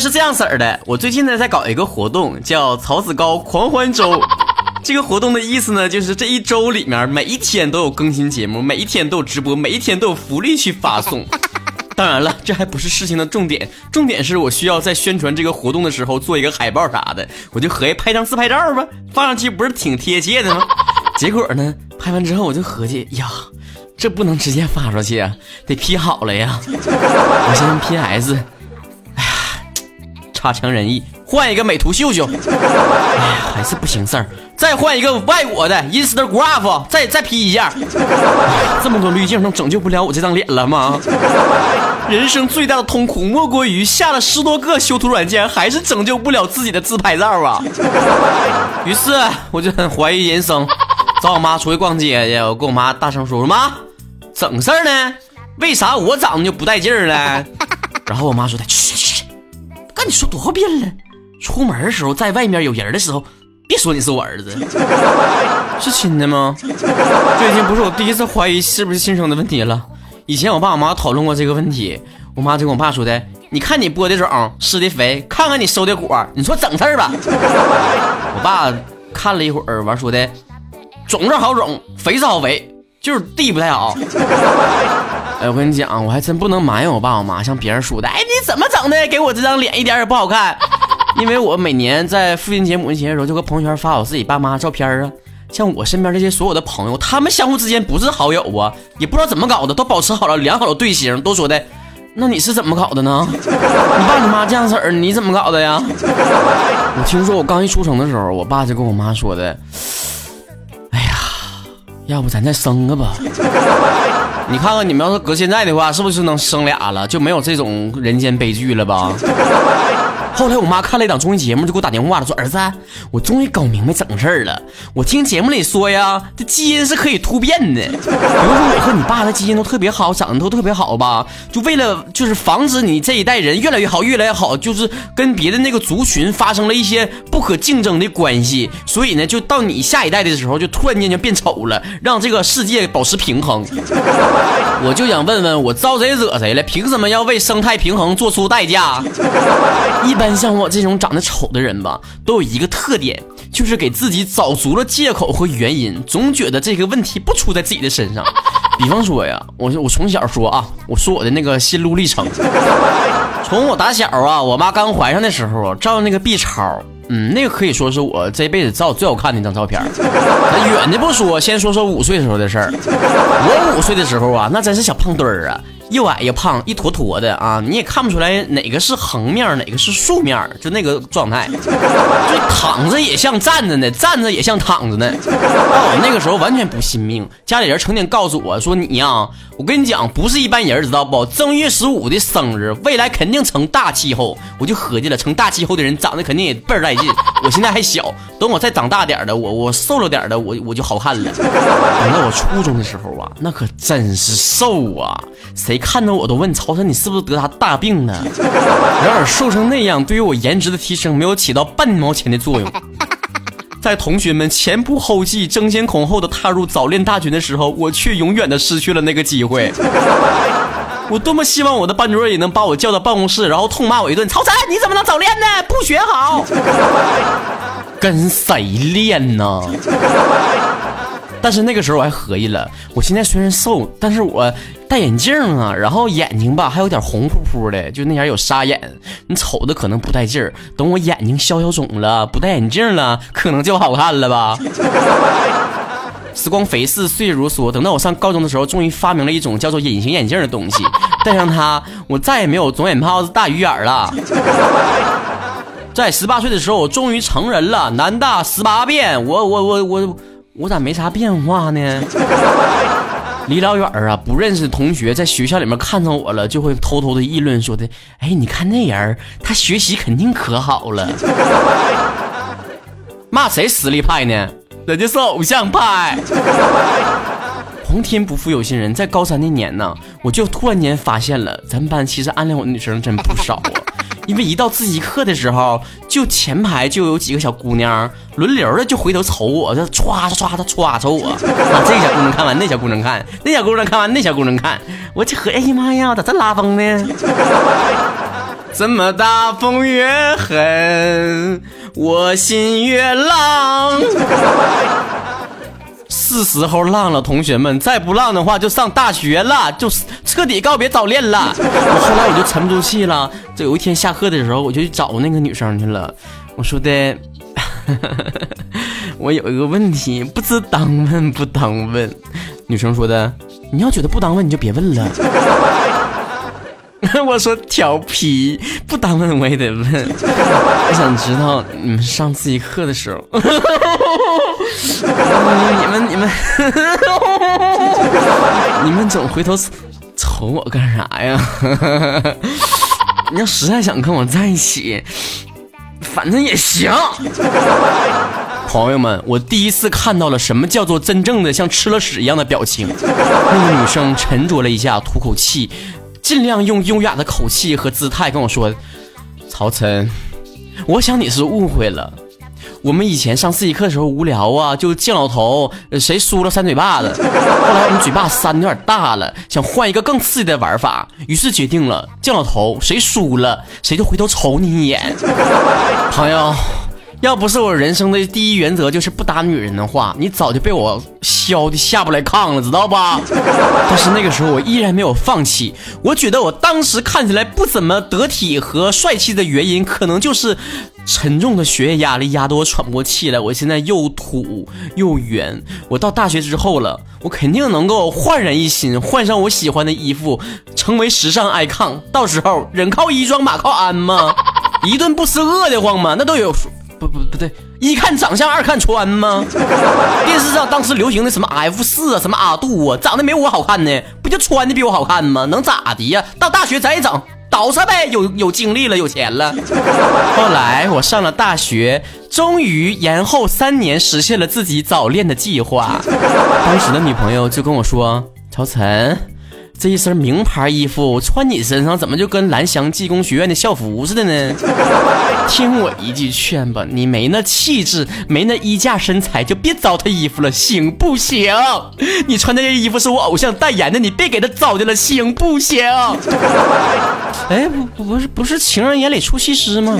是这样式儿的，我最近呢在搞一个活动，叫曹子高狂欢周。这个活动的意思呢，就是这一周里面每一天都有更新节目，每一天都有直播，每一天都有福利去发送。当然了，这还不是事情的重点，重点是我需要在宣传这个活动的时候做一个海报啥的，我就合计拍张自拍照吧，放上去不是挺贴切的吗？结果呢，拍完之后我就合计呀，这不能直接发出去啊，得 P 好了呀。我先用 PS，差强人意，换一个美图秀秀，哎呀，还是不行事儿。再换一个外国的 Instagram，再再 P 一下。这么多滤镜能拯救不了我这张脸了吗？人生最大的痛苦莫过于下了十多个修图软件，还是拯救不了自己的自拍照啊。于是我就很怀疑人生，找我妈出去逛街去。我跟我妈大声说：“妈，整事儿呢？为啥我长得就不带劲儿呢？”然后我妈说的：“去去去，跟你说多少遍了，出门的时候在外面有人的时候。”别说你是我儿子，是亲的吗？这已经不是我第一次怀疑是不是亲生的问题了。以前我爸我妈讨论过这个问题，我妈就跟我爸说的：“你看你播的种，施的肥，看看你收的果，你说整事儿吧。”我爸看了一会儿，完说的：“种是好种，肥是好肥，就是地不太好。”哎，我跟你讲，我还真不能埋怨我爸我妈，像别人说的：“哎，你怎么整的？给我这张脸一点也不好看。”因为我每年在父亲节、母亲节的时候，就搁朋友圈发我自己爸妈照片啊。像我身边这些所有的朋友，他们相互之间不是好友啊，也不知道怎么搞的，都保持好了良好的队形，都说的。那你是怎么搞的呢？你爸你妈这样式儿，你怎么搞的呀？我听说我刚一出生的时候，我爸就跟我妈说的。要不咱再生个吧？你看看你们要是搁现在的话，是不是能生俩了？就没有这种人间悲剧了吧？后来我妈看了一档综艺节目，就给我打电话了，说：“儿子，我终于搞明白整事儿了。我听节目里说呀，这基因是可以突变的。比如说我和你爸的基因都特别好，长得都特别好吧？就为了就是防止你这一代人越来越好，越来越好，就是跟别的那个族群发生了一些不可竞争的关系，所以呢，就到你下一代的时候，就突然间就变丑了，让这个世界保持平衡。我就想问问，我招谁惹谁了？凭什么要为生态平衡做出代价？一般。像我这种长得丑的人吧，都有一个特点，就是给自己找足了借口和原因，总觉得这个问题不出在自己的身上。比方说呀，我我从小说啊，我说我的那个心路历程。从我打小啊，我妈刚怀上的时候照那个 B 超，嗯，那个可以说是我这辈子照最好看的一张照片。那远的不说，先说说五岁时候的事儿。我五岁的时候啊，那真是小胖墩儿啊。又矮又胖，一坨坨的啊！你也看不出来哪个是横面，哪个是竖面，就那个状态，就躺着也像站着呢，站着也像躺着呢。我那个时候完全不信命，家里人成天告诉我说：“你呀，我跟你讲，不是一般人，知道不？正月十五的生日，未来肯定成大气候。”我就合计了，成大气候的人长得肯定也倍儿带劲。我现在还小，等我再长大点的，我我瘦了点的，我我就好看了。等到我初中的时候啊，那可真是瘦啊，谁？看到我都问曹晨，你是不是得啥大病了？然而瘦成那样，对于我颜值的提升没有起到半毛钱的作用。在同学们前仆后继、争先恐后的踏入早恋大军的时候，我却永远的失去了那个机会。我多么希望我的班主任也能把我叫到办公室，然后痛骂我一顿：“曹晨，你怎么能早恋呢？不学好，跟谁练呢？”但是那个时候我还合计了，我现在虽然瘦，但是我戴眼镜啊，然后眼睛吧还有点红扑扑的，就那点有沙眼，你瞅着可能不带劲儿。等我眼睛消消肿了，不戴眼镜了，可能就好看了吧。时光飞逝，岁月如梭，等到我上高中的时候，终于发明了一种叫做隐形眼镜的东西，戴上它，我再也没有肿眼泡子、大鱼眼了。在十八岁的时候，我终于成人了，男大十八变，我我我我。我咋没啥变化呢？离老远啊，不认识同学在学校里面看着我了，就会偷偷的议论说的：“哎，你看那人，他学习肯定可好了。”骂谁实力派呢？人家是偶像派。皇天不负有心人，在高三那年呢，我就突然间发现了，咱们班其实暗恋我的女生真不少。因为一到自习课的时候，就前排就有几个小姑娘轮流的就回头瞅我，就唰唰的唰瞅我。啊，这小姑娘看完，那小姑娘看，那小姑娘看完，那小姑娘看，我这合哎呀妈呀，咋这拉风呢？这么大风越狠，我心越浪。是时候浪了，同学们，再不浪的话就上大学了，就彻底告别早恋了。我后来我就沉不住气了，这有一天下课的时候，我就去找那个女生去了。我说的，我有一个问题，不知当问不当问。女生说的，你要觉得不当问，你就别问了。我说调皮，不当问我也得问。我想知道你们上自习课的时候，你们总回头瞅我干啥呀？你要实在想跟我在一起，反正也行。朋友们，我第一次看到了什么叫做真正的像吃了屎一样的表情。那个女生沉着了一下，吐口气。尽量用优雅的口气和姿态跟我说：“曹晨，我想你是误会了。我们以前上自习课的时候无聊啊，就敬老头，谁输了扇嘴巴子。后来我们嘴巴扇的有点大了，想换一个更刺激的玩法，于是决定了敬老头，谁输了谁就回头瞅你一眼。朋友。”要不是我人生的第一原则就是不打女人的话，你早就被我削的下不来炕了，知道吧？但是那个时候我依然没有放弃。我觉得我当时看起来不怎么得体和帅气的原因，可能就是沉重的学业压力压得我喘不过气来。我现在又土又圆。我到大学之后了，我肯定能够焕然一新，换上我喜欢的衣服，成为时尚 icon。到时候人靠衣装，马靠鞍嘛？一顿不吃饿得慌吗？那都有。不不不对，一看长相，二看穿吗？电视上当时流行的什么 F 四啊，什么阿杜啊，长得没我好看呢，不就穿的比我好看吗？能咋的呀？到大学再整，倒饬呗，有有精力了，有钱了。后来我上了大学，终于延后三年实现了自己早恋的计划。当时的女朋友就跟我说：“曹晨。”这一身名牌衣服穿你身上，怎么就跟蓝翔技工学院的校服似的呢？听我一句劝吧，你没那气质，没那衣架身材，就别糟蹋衣服了，行不行？你穿那件衣服是我偶像代言的，你别给他糟践了，行不行？哎，不不不是不是情人眼里出西施吗？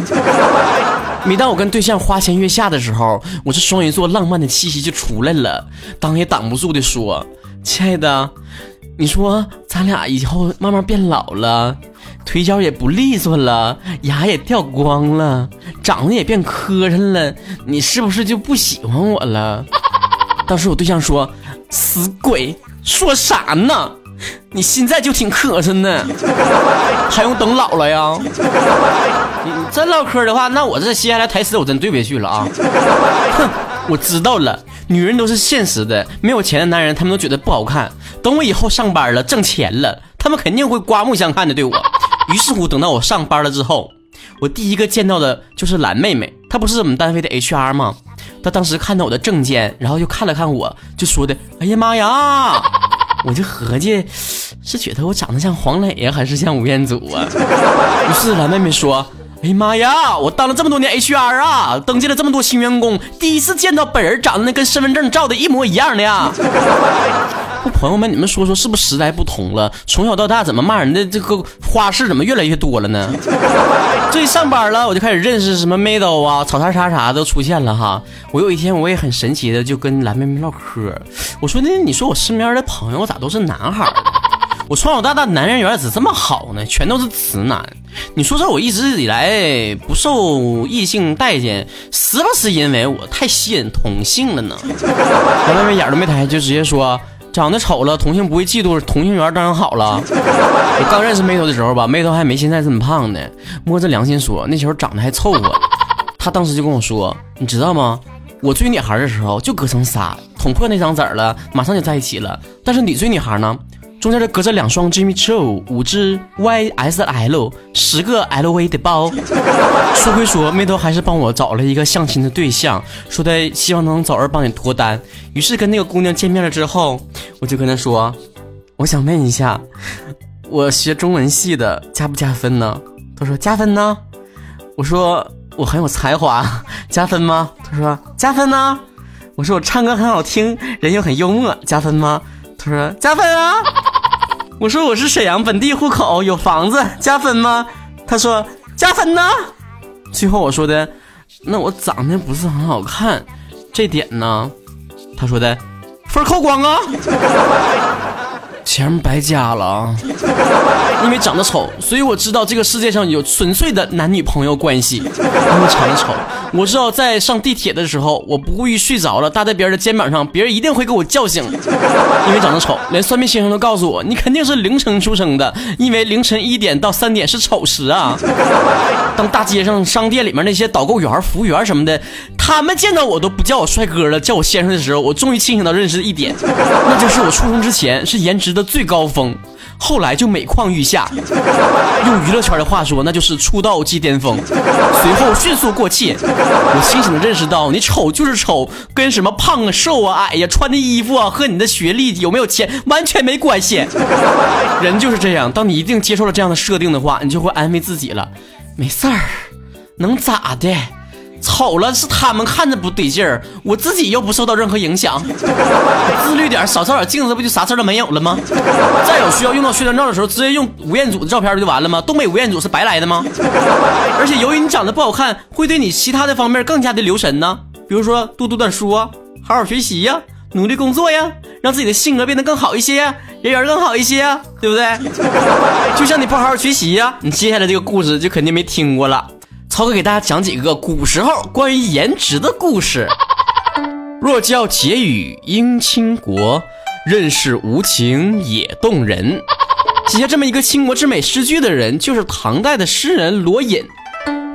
每当我跟对象花前月下的时候，我这双鱼座浪漫的气息就出来了，挡也挡不住的说：“亲爱的。”你说咱俩以后慢慢变老了，腿脚也不利索了，牙也掉光了，长得也变磕碜了，你是不是就不喜欢我了？当时我对象说：“死鬼，说啥呢？你现在就挺磕碜呢，还用等老了呀？你真唠嗑的话，那我这接下来台词我真对不下去了啊！哼，我知道了。”女人都是现实的，没有钱的男人他们都觉得不好看。等我以后上班了，挣钱了，他们肯定会刮目相看的对我。于是乎，等到我上班了之后，我第一个见到的就是蓝妹妹，她不是我们单位的 HR 吗？她当时看到我的证件，然后又看了看我，就说的：“哎呀妈呀！” 我就合计，是觉得我长得像黄磊呀，还是像吴彦祖啊？于是蓝妹妹说。哎呀妈呀！我当了这么多年 HR 啊，登记了这么多新员工，第一次见到本人长得那跟身份证照的一模一样的呀！不，朋友们，你们说说是不是时代不同了？从小到大怎么骂人的这个花式怎么越来越多了呢？这一上班了，我就开始认识什么妹豆啊、草叉叉啥都出现了哈。我有一天我也很神奇的就跟蓝妹妹唠嗑，我说那你说我身边的朋友咋都是男孩？我从小到大男人缘咋这么好呢？全都是直男。你说说，我一直以来不受异性待见，是不是因为我太吸引同性了呢？小妹妹眼都没抬就直接说，长得丑了，同性不会嫉妒，同性缘当然好了。我 刚认识妹头的时候吧，妹头还没现在这么胖呢。摸着良心说，那时候长得还凑合。她当时就跟我说，你知道吗？我追女孩的时候就隔层纱，捅破那张纸了，马上就在一起了。但是你追女孩呢？中间这隔着两双 Jimmy Choo，五只 YSL，十个 LV 的包。说归说，妹头还是帮我找了一个相亲的对象，说的希望能早日帮你脱单。于是跟那个姑娘见面了之后，我就跟她说，我想问一下，我学中文系的加不加分呢？她说加分呢。我说我很有才华，加分吗？她说加分呢。我说我唱歌很好听，人又很幽默，加分吗？她说加分啊。我说我是沈阳本地户口，有房子，加分吗？他说加分呢。最后我说的，那我长得不是很好看，这点呢，他说的分扣光啊。钱白加了啊！因为长得丑，所以我知道这个世界上有纯粹的男女朋友关系。因为长得丑，我知道在上地铁的时候，我不故意睡着了，搭在别人的肩膀上，别人一定会给我叫醒。因为长得丑，连算命先生都告诉我，你肯定是凌晨出生的，因为凌晨一点到三点是丑时啊。当大街上、商店里面那些导购员、服务员什么的，他们见到我都不叫我帅哥了，叫我先生的时候，我终于清醒到认识一点，那就是我出生之前是颜值的最高峰，后来就每况愈下。用娱乐圈的话说，那就是出道即巅峰，随后迅速过气。我清醒的认识到，你丑就是丑，跟什么胖啊、瘦啊、矮呀、穿的衣服啊和你的学历有没有钱完全没关系。人就是这样，当你一定接受了这样的设定的话，你就会安慰自己了。没事儿，能咋的？丑了是他们看着不对劲儿，我自己又不受到任何影响。自律点，少照点镜子，不就啥事都没有了吗？再有需要用到宣传照的时候，直接用吴彦祖的照片不就完了吗？东北吴彦祖是白来的吗？而且由于你长得不好看，会对你其他的方面更加的留神呢。比如说多读点书啊，好好学习呀，努力工作呀，让自己的性格变得更好一些呀，人缘更好一些呀，对不对？就像你不好好学习呀，你接下来这个故事就肯定没听过了。曹哥给大家讲几个古时候关于颜值的故事。若教解语应倾国，任是无情也动人。写下这么一个倾国之美诗句的人，就是唐代的诗人罗隐。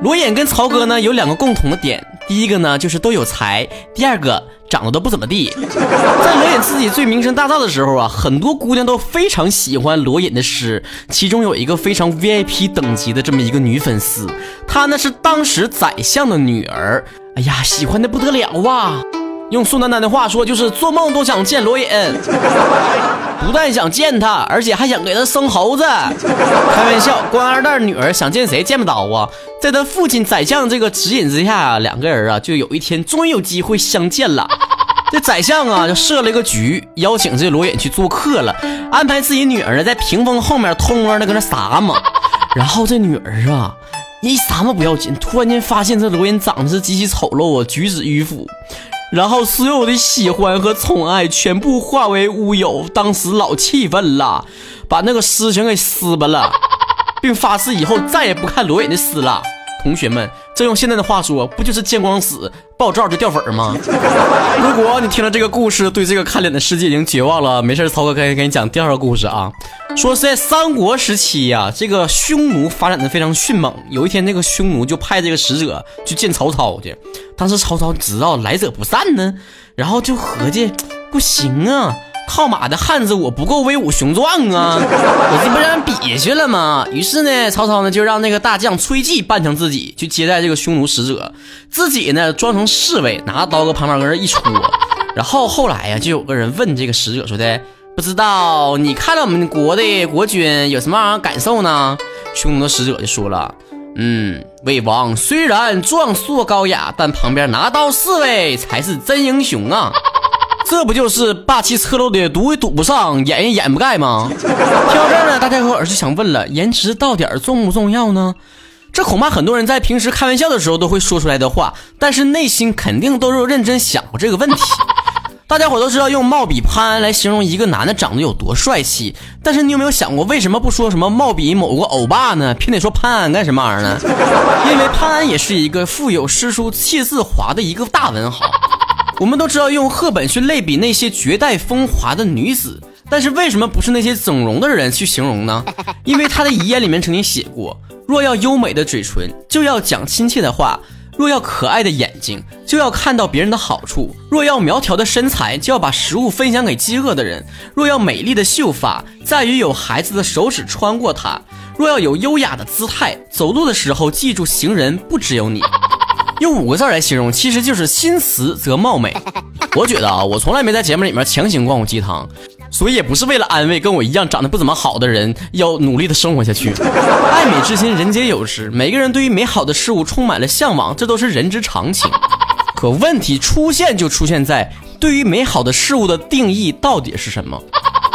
罗隐跟曹哥呢有两个共同的点，第一个呢就是都有才，第二个长得都不怎么地。在罗隐自己最名声大噪的时候啊，很多姑娘都非常喜欢罗隐的诗，其中有一个非常 VIP 等级的这么一个女粉丝，她呢是当时宰相的女儿，哎呀，喜欢的不得了啊！用宋丹丹的话说，就是做梦都想见罗隐，不但想见他，而且还想给他生猴子。开玩笑，官二代女儿想见谁见不着啊？在他父亲宰相这个指引之下啊，两个人啊，就有一天终于有机会相见了。这宰相啊，就设了一个局，邀请这罗隐去做客了，安排自己女儿呢在屏风后面偷摸的搁那撒嘛。然后这女儿啊，一撒嘛不要紧，突然间发现这罗隐长得是极其丑陋啊，举止迂腐。然后所有的喜欢和宠爱全部化为乌有，当时老气愤了，把那个诗全给撕巴了，并发誓以后再也不看罗隐的诗了。同学们，这用现在的话说，不就是见光死、爆照就掉粉吗？如果你听了这个故事，对这个看脸的世界已经绝望了，没事，曹哥可以给你讲第二个故事啊。说是在三国时期呀，这个匈奴发展的非常迅猛。有一天，这个匈奴就派这个使者去见曹操去。当时曹操知道来者不善呢，然后就合计，不行啊。套马的汉子我不够威武雄壮啊，我这不让人比去了吗？于是呢，曹操呢就让那个大将崔季扮成自己去接待这个匈奴使者，自己呢装成侍卫，拿刀搁旁边搁那一戳。然后后来呀，就有个人问这个使者说的，不知道你看了我们国的国君有什么样感受呢？匈奴的使者就说了，嗯，魏王虽然壮硕高雅，但旁边拿刀侍卫才是真英雄啊。这不就是霸气侧漏的堵也堵不上，掩也掩不盖吗？听到这儿呢，大家伙儿就想问了：颜值到底重不重要呢？这恐怕很多人在平时开玩笑的时候都会说出来的话，但是内心肯定都是认真想过这个问题。大家伙都知道用貌比潘安来形容一个男的长得有多帅气，但是你有没有想过，为什么不说什么貌比某个欧巴呢？偏得说潘安干什么玩意儿呢？因为潘安也是一个富有诗书气自华的一个大文豪。我们都知道用赫本去类比那些绝代风华的女子，但是为什么不是那些整容的人去形容呢？因为他的遗言里面曾经写过：若要优美的嘴唇，就要讲亲切的话；若要可爱的眼睛，就要看到别人的好处；若要苗条的身材，就要把食物分享给饥饿的人；若要美丽的秀发，在于有孩子的手指穿过它；若要有优雅的姿态，走路的时候记住行人不只有你。用五个字来形容，其实就是心慈则貌美。我觉得啊，我从来没在节目里面强行灌过鸡汤，所以也不是为了安慰跟我一样长得不怎么好的人，要努力的生活下去。爱美之心，人皆有之。每个人对于美好的事物充满了向往，这都是人之常情。可问题出现就出现在对于美好的事物的定义到底是什么？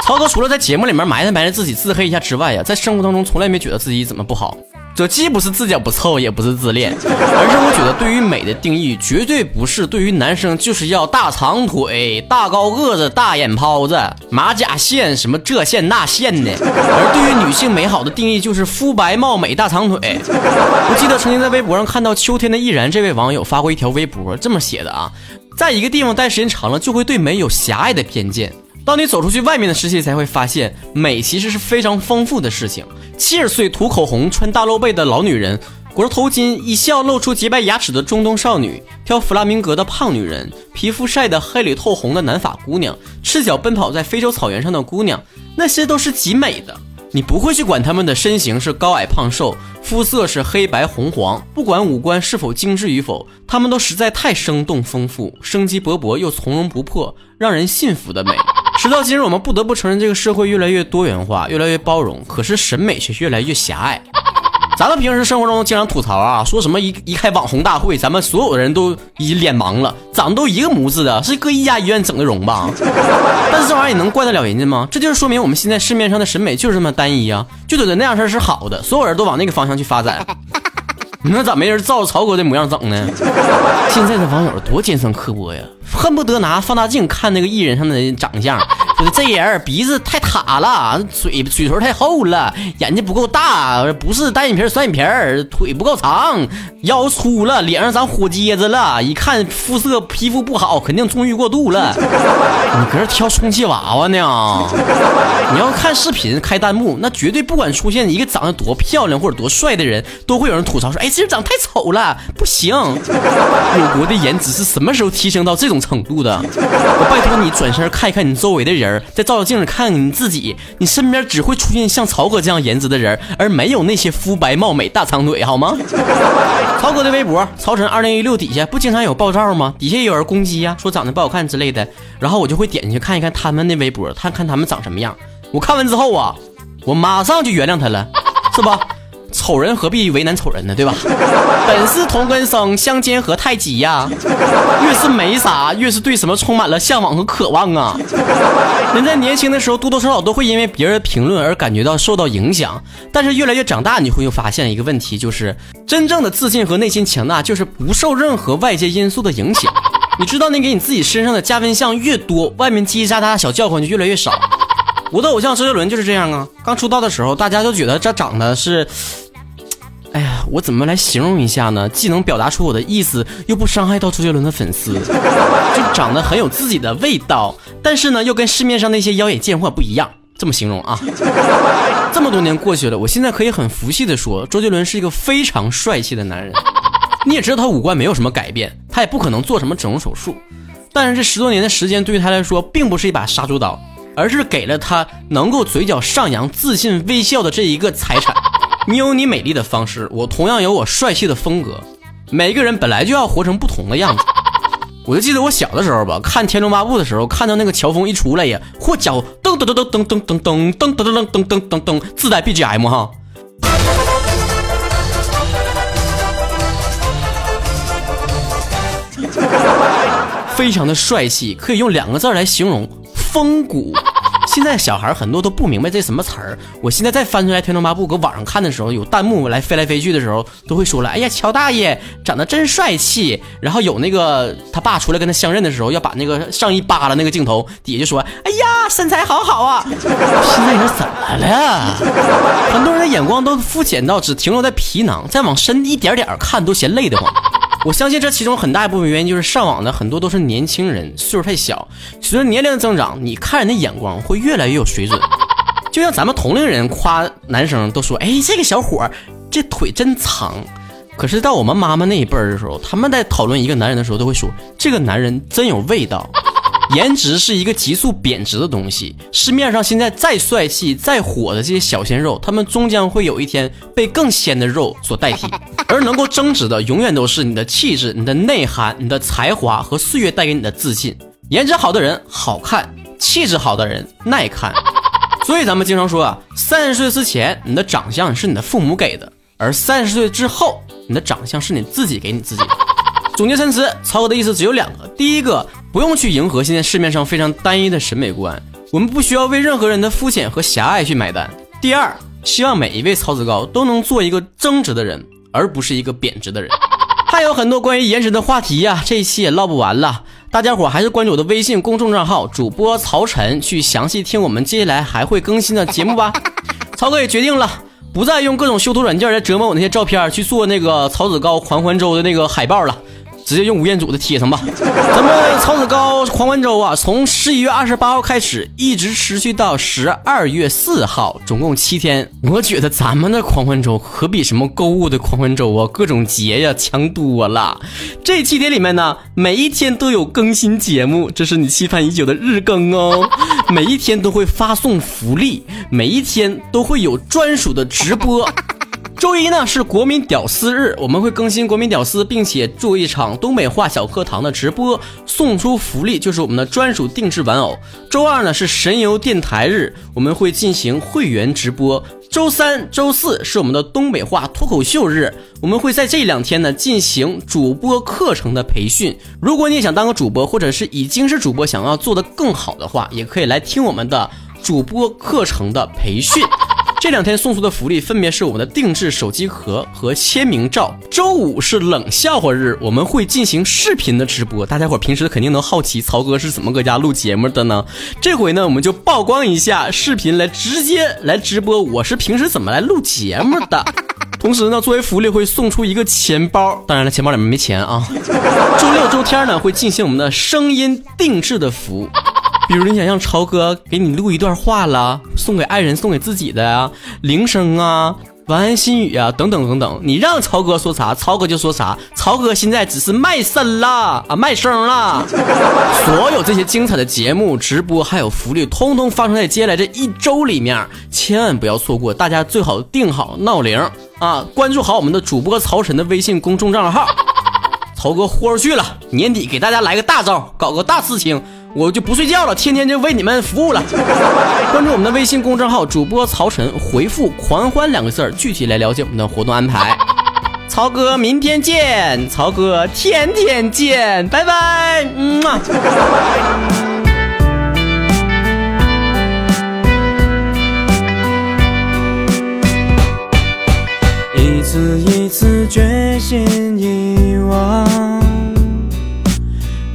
曹哥除了在节目里面埋汰埋汰自己、自黑一下之外呀，在生活当中从来没觉得自己怎么不好。这既不是自脚不臭，也不是自恋，而是我觉得对于美的定义，绝对不是对于男生就是要大长腿、大高个子、大眼泡子、马甲线什么这线那线的，而对于女性美好的定义就是肤白貌美、大长腿。我记得曾经在微博上看到秋天的易然这位网友发过一条微博，这么写的啊，在一个地方待时间长了，就会对美有狭隘的偏见。当你走出去外面的世界，才会发现美其实是非常丰富的事情。七十岁涂口红、穿大露背的老女人，裹着头巾一笑露出洁白牙齿的中东少女，跳弗拉明戈的胖女人，皮肤晒得黑里透红的南法姑娘，赤脚奔跑在非洲草原上的姑娘，那些都是极美的。你不会去管她们的身形是高矮胖瘦，肤色是黑白红黄，不管五官是否精致与否，她们都实在太生动丰富、生机勃勃又从容不迫，让人信服的美。时到今日，我们不得不承认，这个社会越来越多元化，越来越包容，可是审美却越来越狭隘。咱们平时生活中经常吐槽啊，说什么一一开网红大会，咱们所有人都一脸盲了，长得都一个模子的，是搁一家医院整的容吧？但是这玩意儿也能怪得了人家吗？这就是说明我们现在市面上的审美就是这么单一啊，就觉得那样事儿是好的，所有人都往那个方向去发展。那咋没人照着曹哥的模样整呢？现在的网友多尖酸刻薄呀，恨不得拿放大镜看那个艺人上的长相，就是这人鼻子太塌了，嘴嘴唇太厚了，眼睛不够大，不是单眼皮双眼皮儿，腿不够长，腰粗了，脸上长火疖子了，一看肤色皮肤不好，肯定纵欲过度了。你搁这挑充气娃娃呢？你要看视频开弹幕，那绝对不管出现一个长得多漂亮或者多帅的人，都会有人吐槽说：“哎，其实长太丑了，不行。”我国的颜值是什么时候提升到这种程度的？我拜托你转身看一看你周围的人，再照照镜子看看你自己，你身边只会出现像曹哥这样颜值的人，而没有那些肤白貌美、大长腿，好吗？曹哥的微博曹晨二零一六底下不经常有爆照吗？底下有人攻击呀，说长得不好看之类的，然后我就会点进去看一看他们的微博，看看他们长什么样。我看完之后啊，我马上就原谅他了，是吧？丑人何必为难丑人呢？对吧？本是同根生，相煎何太急呀！越是没啥，越是对什么充满了向往和渴望啊！人在年轻的时候，多多少少都会因为别人的评论而感觉到受到影响。但是越来越长大，你会又发现一个问题，就是真正的自信和内心强大，就是不受任何外界因素的影响。你知道，你给你自己身上的加分项越多，外面叽叽喳喳小叫唤就越来越少。我的偶像周杰伦就是这样啊！刚出道的时候，大家都觉得这长得是，哎呀，我怎么来形容一下呢？既能表达出我的意思，又不伤害到周杰伦的粉丝，就长得很有自己的味道，但是呢，又跟市面上那些妖冶贱货不一样。这么形容啊？这么多年过去了，我现在可以很服气的说，周杰伦是一个非常帅气的男人。你也知道他五官没有什么改变，他也不可能做什么整容手术，但是这十多年的时间对于他来说，并不是一把杀猪刀。而是给了他能够嘴角上扬、自信微笑的这一个财产。你有你美丽的方式，我同样有我帅气的风格。每个人本来就要活成不同的样子。我就记得我小的时候吧，看《天龙八部》的时候，看到那个乔峰一出来呀，嚯家伙，噔噔噔噔噔噔噔噔噔噔噔噔噔噔噔，自带 BGM 哈，非常的帅气，可以用两个字来形容。风骨，现在小孩很多都不明白这什么词儿。我现在再翻出来《天龙八部》，搁网上看的时候，有弹幕来飞来飞去的时候，都会说了：“哎呀，乔大爷长得真帅气。”然后有那个他爸出来跟他相认的时候，要把那个上衣扒了，那个镜头底下就说：“哎呀，身材好好啊。”现在人怎么了？很多人的眼光都肤浅到只停留在皮囊，再往深一点点看都嫌累得慌。我相信这其中很大一部分原因就是上网的很多都是年轻人，岁数太小。随着年龄的增长，你看人的眼光会越来越有水准。就像咱们同龄人夸男生都说：“哎，这个小伙儿这腿真长。”可是到我们妈妈那一辈儿的时候，他们在讨论一个男人的时候都会说：“这个男人真有味道。” 颜值是一个急速贬值的东西，市面上现在再帅气、再火的这些小鲜肉，他们终将会有一天被更鲜的肉所代替，而能够增值的，永远都是你的气质、你的内涵、你的才华和岁月带给你的自信。颜值好的人好看，气质好的人耐看。所以咱们经常说啊，三十岁之前你的长相是你的父母给的，而三十岁之后你的长相是你自己给你自己的。总结陈词，曹哥的意思只有两个：第一个。不用去迎合现在市面上非常单一的审美观，我们不需要为任何人的肤浅和狭隘去买单。第二，希望每一位曹子高都能做一个正直的人，而不是一个贬值的人。还有很多关于颜值的话题呀，这一期也唠不完了。大家伙还是关注我的微信公众账号主播曹晨，去详细听我们接下来还会更新的节目吧。曹哥也决定了。不再用各种修图软件来折磨我那些照片去做那个曹子高狂欢周的那个海报了。直接用吴彦祖的贴上吧。咱们曹子高狂欢周啊，从十一月二十八号开始，一直持续到十二月四号，总共七天。我觉得咱们的狂欢周可比什么购物的狂欢周啊，各种节呀强多了。这七天里面呢，每一天都有更新节目，这是你期盼已久的日更哦。每一天都会发送福利，每一天都会有专属的直播。周一呢是国民屌丝日，我们会更新国民屌丝，并且做一场东北话小课堂的直播，送出福利，就是我们的专属定制玩偶。周二呢是神游电台日，我们会进行会员直播。周三、周四是我们的东北话脱口秀日，我们会在这两天呢进行主播课程的培训。如果你也想当个主播，或者是已经是主播，想要做得更好的话，也可以来听我们的主播课程的培训。这两天送出的福利分别是我们的定制手机壳和签名照。周五是冷笑话日，我们会进行视频的直播。大家伙平时肯定能好奇曹哥是怎么搁家录节目的呢？这回呢，我们就曝光一下视频来直接来直播，我是平时怎么来录节目的。同时呢，作为福利会送出一个钱包，当然了，钱包里面没钱啊。周六周天呢，会进行我们的声音定制的服务。比如你想让曹哥给你录一段话了，送给爱人、送给自己的呀，铃声啊、晚安心语啊，等等等等，你让曹哥说啥，曹哥就说啥。曹哥现在只是卖身了啊，卖声了。所有这些精彩的节目、直播还有福利，通通发生在接下来这一周里面，千万不要错过。大家最好定好闹铃啊，关注好我们的主播曹晨的微信公众账号。曹哥豁出去了，年底给大家来个大招，搞个大事情。我就不睡觉了，天天就为你们服务了。关注我们的微信公众号主播曹晨，回复“狂欢”两个字儿，具体来了解我们的活动安排。曹哥，明天见！曹哥，天天见！拜拜！嗯啊。一次一次决心遗忘，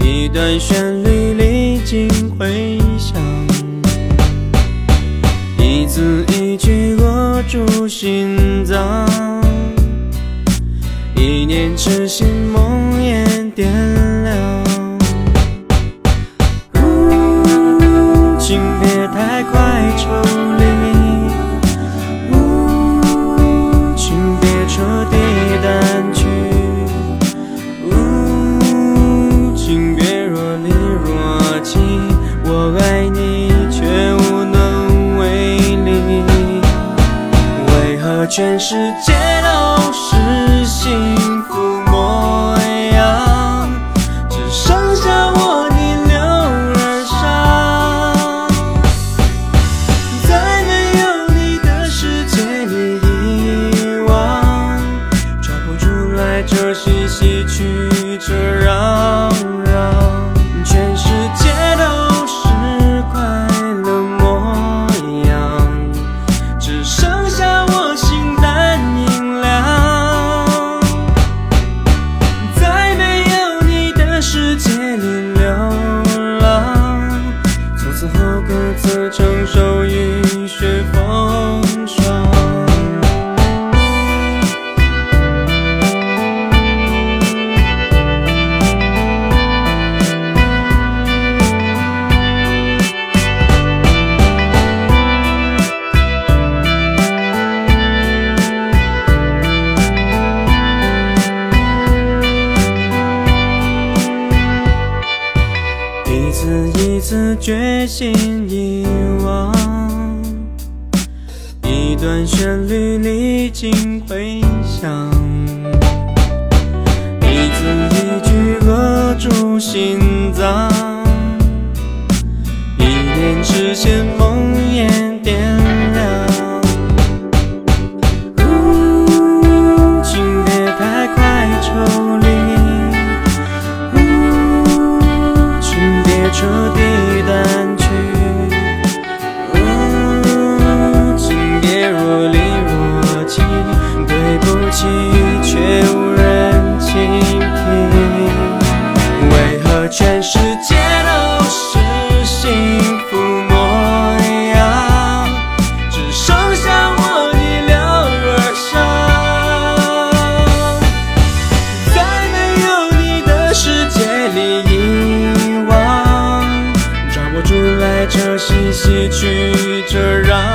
一段旋律历。尽回响，一字一句握住心脏，一念痴心梦魇点亮。心脏，一念实现梦魇这让。